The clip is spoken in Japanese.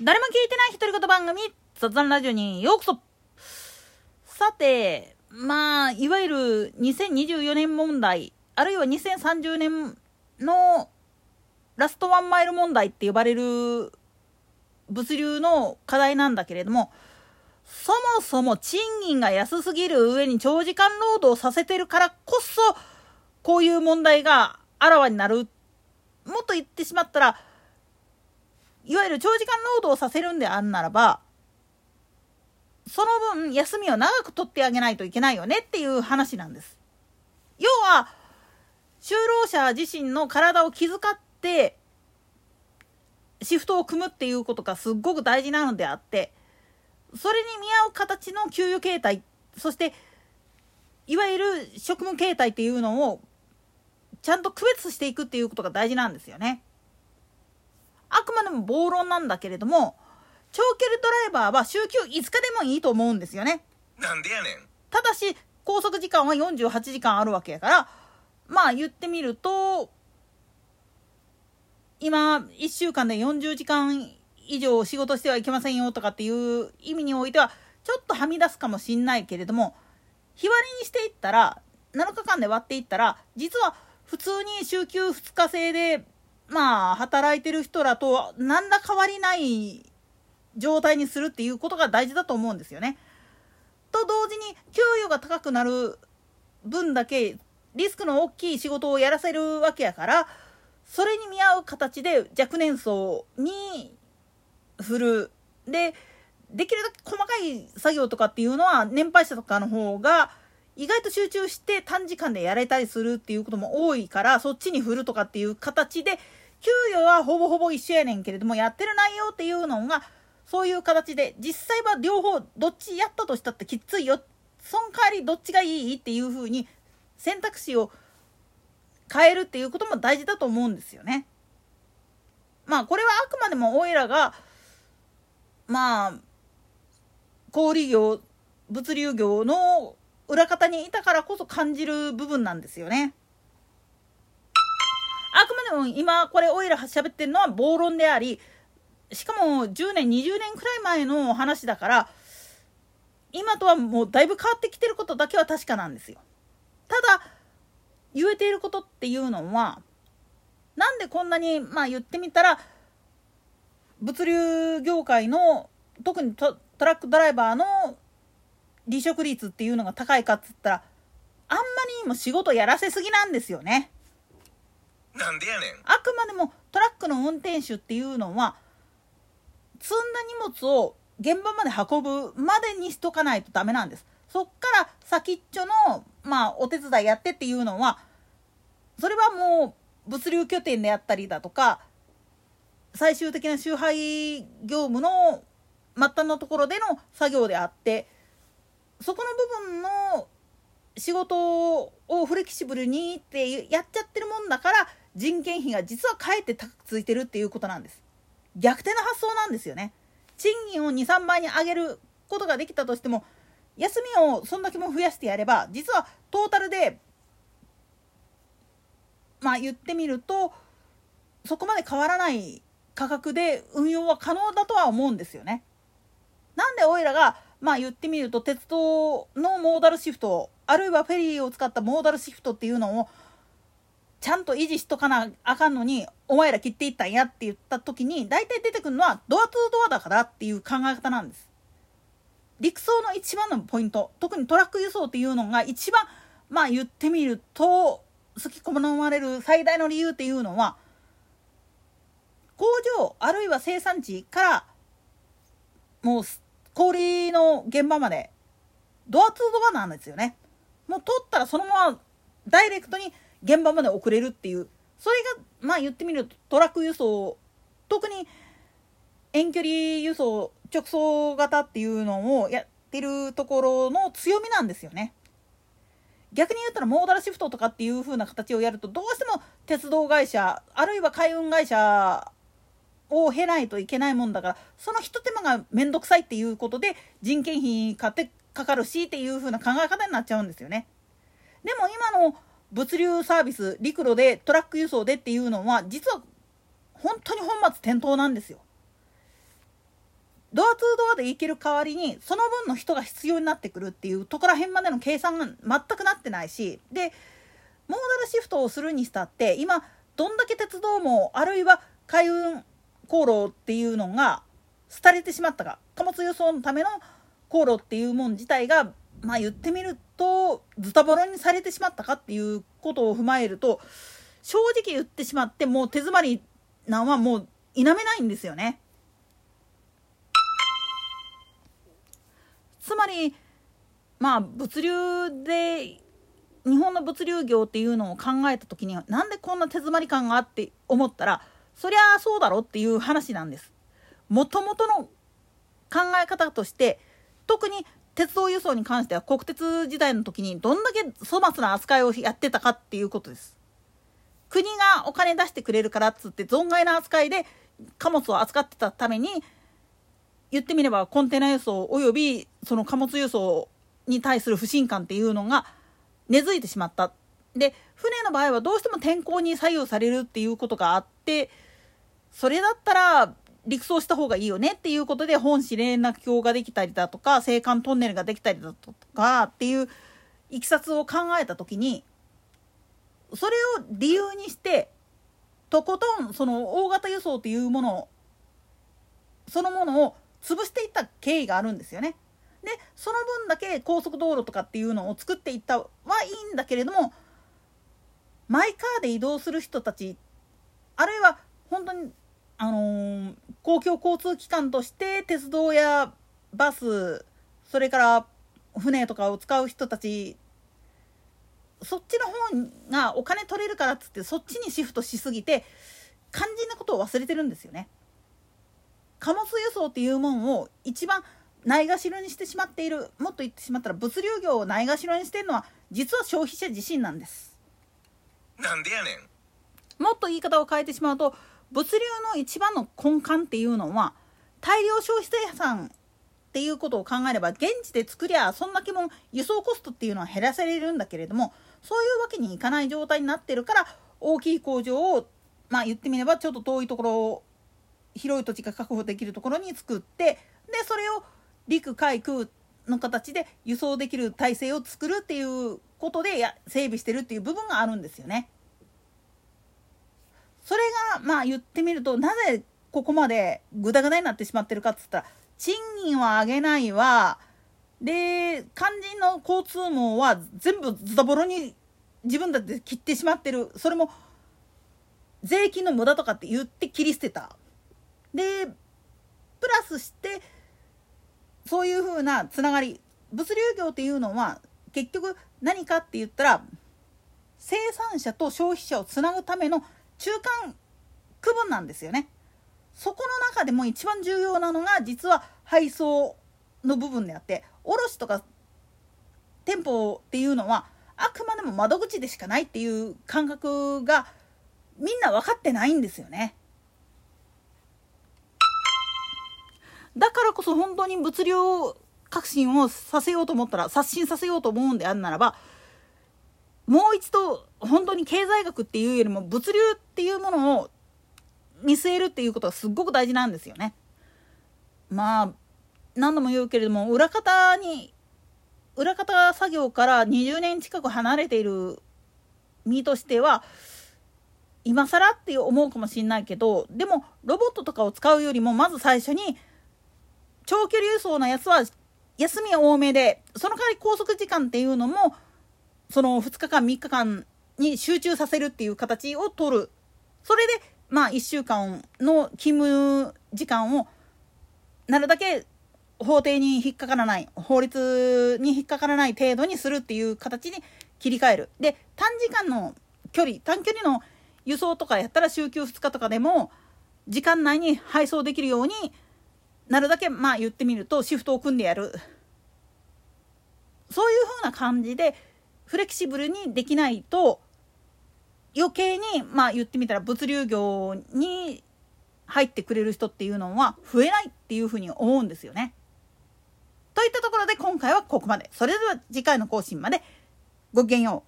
誰も聞いてない独り言番組、雑談ラジオにようこそさて、まあ、いわゆる2024年問題、あるいは2030年のラストワンマイル問題って呼ばれる物流の課題なんだけれども、そもそも賃金が安すぎる上に長時間労働させてるからこそ、こういう問題があらわになる。もっと言ってしまったら、いわゆる長時間労働させるんであんならば、その分休みを長く取ってあげないといけないよねっていう話なんです。要は、就労者自身の体を気遣ってシフトを組むっていうことがすっごく大事なのであってそれに見合う形の給与形態そしていわゆる職務形態っていうのをちゃんと区別していくっていうことが大事なんですよね。くまでも暴論なんだけれども長距離ドライバーは週休5日でもいいと思うんですよね。なんでやねん。ただし拘束時間は48時間あるわけやからまあ言ってみると今1週間で40時間以上仕事してはいけませんよとかっていう意味においてはちょっとはみ出すかもしんないけれども日割りにしていったら7日間で割っていったら実は普通に週休2日制でまあ働いてる人らと何ら変わりない状態にするっていうことが大事だと思うんですよね。と同時に給与が高くなる分だけリスクの大きい仕事をやらせるわけやからそれに見合う形で若年層に振るでできるだけ細かい作業とかっていうのは年配者とかの方が意外と集中して短時間でやれたりするっていうことも多いからそっちに振るとかっていう形で給与はほぼほぼ一緒やねんけれどもやってる内容っていうのがそういう形で実際は両方どっちやったとしたってきついよその代わりどっちがいいっていうふうに選択肢を変えるっていうことも大事だと思うんですよね。まあこれはあくまでもおいらがまあ小売業物流業の裏方にいたからこそ感じる部分なんですよね。あくまでも今これおいら喋ってるのは暴論でありしかも10年20年くらい前の話だから今とはもうだいぶ変わってきてることだけは確かなんですよ。ただ言えていることっていうのはなんでこんなにまあ言ってみたら物流業界の特にトラックドライバーの離職率っていうのが高いかっつったらあんまりにも仕事やらせすぎなんですよね。なんでやねん。あくまでもトラックの運転手っていうのは積んだ荷物を現場まで運ぶまでにしとかないとダメなんです。そっから先っちょの、まあ、お手伝いやってっていうのは、それはもう物流拠点であったりだとか、最終的な集配業務の末端のところでの作業であって、そこの部分の仕事をフレキシブルにってやっちゃってるもんだから人件費が実はかえって高くついてるっていうことなんです。逆転の発想なんですよね。賃金を2、3倍に上げることができたとしても休みをそんだけも増やしてやれば実はトータルでまあ言ってみるとそこまで変わらない価格で運用は可能だとは思うんですよね。なんでおいらがまあ言ってみると鉄道のモーダルシフトあるいはフェリーを使ったモーダルシフトっていうのをちゃんと維持しとかなあかんのにお前ら切っていったんやって言った時に大体出てくるのはドアトゥドアだからっていう考え方なんです。陸送の一番のポイント特にトラック輸送っていうのが一番まあ言ってみると好き好まれる最大の理由っていうのは工場あるいは生産地からもう氷の現場までドアツードアなんですよね。もう取ったらそのままダイレクトに現場まで送れるっていうそれがまあ言ってみるとトラック輸送特に遠距離輸送直送型っていうのをやってるところの強みなんですよね。逆に言ったらモーダルシフトとかっていう風な形をやるとどうしても鉄道会社あるいは海運会社を経ないといけないもんだからそのひと手間が面倒くさいっていうことで人件費買ってかかるしっていう風な考え方になっちゃうんですよね。でも今の物流サービス陸路でトラック輸送でっていうのは実は本当に本末転倒なんですよ。ドアツードアで行ける代わりにその分の人が必要になってくるっていうところら辺までの計算が全くなってないしでモーダルシフトをするにしたって今どんだけ鉄道もあるいは海運航路っていうのが廃れてしまったか貨物輸送のための航路っていうもん自体がまあ言ってみるとズタボロにされてしまったかっていうことを踏まえると正直言ってしまってもう手詰まりなんはもう否めないんですよね。つまりまあ物流で日本の物流業っていうのを考えた時になんでこんな手詰まり感があって思ったらそりゃそうだろっていう話なんです。もともとの考え方として特に鉄道輸送に関しては国鉄時代の時にどんだけ粗末な扱いをやってたかっていうことです。国がお金出してくれるからっつって存外な扱いで貨物を扱ってたために言ってみればコンテナ輸送およびその貨物輸送に対する不信感っていうのが根付いてしまった。で船の場合はどうしても天候に左右されるっていうことがあってそれだったら陸送した方がいいよねっていうことで本市連絡橋ができたりだとか青函トンネルができたりだとかっていういきさつを考えた時にそれを理由にしてとことんその大型輸送っていうものそのものを潰していった経緯があるんですよね。でその分だけ高速道路とかっていうのを作っていったはいいんだけれどもマイカーで移動する人たちあるいは本当にあのー、公共交通機関として鉄道やバスそれから船とかを使う人たちそっちの方がお金取れるからっつってそっちにシフトしすぎて肝心なことを忘れてるんですよね。貨物輸送っていうもんを一番ないがしろにしてしまっているもっと言ってしまったら物流業をないがしろにしてるのは実は消費者自身なんです。なんでやねんもっと言い方を変えてしまうと物流の一番の根幹っていうのは大量消費生産っていうことを考えれば現地で作りゃそんだけも輸送コストっていうのは減らせれるんだけれどもそういうわけにいかない状態になってるから大きい工場をまあ言ってみればちょっと遠いところ広い土地が確保できるところに作ってでそれを陸海空の形で輸送できる体制を作るっていうことでや整備してるっていう部分があるんですよね。それがまあ言ってみるとなぜここまでグダグダになってしまってるかっつったら賃金は上げないわ。で肝心の交通網は全部ズタボロに自分たちで切ってしまってる。それも税金の無駄とかって言って切り捨てた。でプラスしてそういうふうなつながり。物流業っていうのは結局何かって言ったら生産者と消費者をつなぐための中間区分なんですよね。そこの中でも一番重要なのが実は配送の部分であって卸とか店舗っていうのはあくまでも窓口でしかないっていう感覚がみんな分かってないんですよね。だからこそ本当に物流革新をさせようと思ったら刷新させようと思うんであるならばもう一度本当に経済学っていうよりも物流っていうものを見据えるっていうことがすごく大事なんですよね。まあ何度も言うけれども裏方に裏方作業から20年近く離れている身としては今更って思うかもしんないけどでもロボットとかを使うよりもまず最初に長距離輸送のやつは休み多めでその代わり拘束時間っていうのもその2日間3日間に集中させるっていう形を取る。それでまあ1週間の勤務時間をなるだけ法廷に引っかからない法律に引っかからない程度にするっていう形に切り替える。で短時間の距離短距離の輸送とかやったら週休2日とかでも時間内に配送できるようになるだけまあ言ってみるとシフトを組んでやる。そういうふうな感じでフレキシブルにできないと余計にまあ言ってみたら物流業に入ってくれる人っていうのは増えないっていうふうに思うんですよね。といったところで今回はここまで。それでは次回の更新までごきげんよう。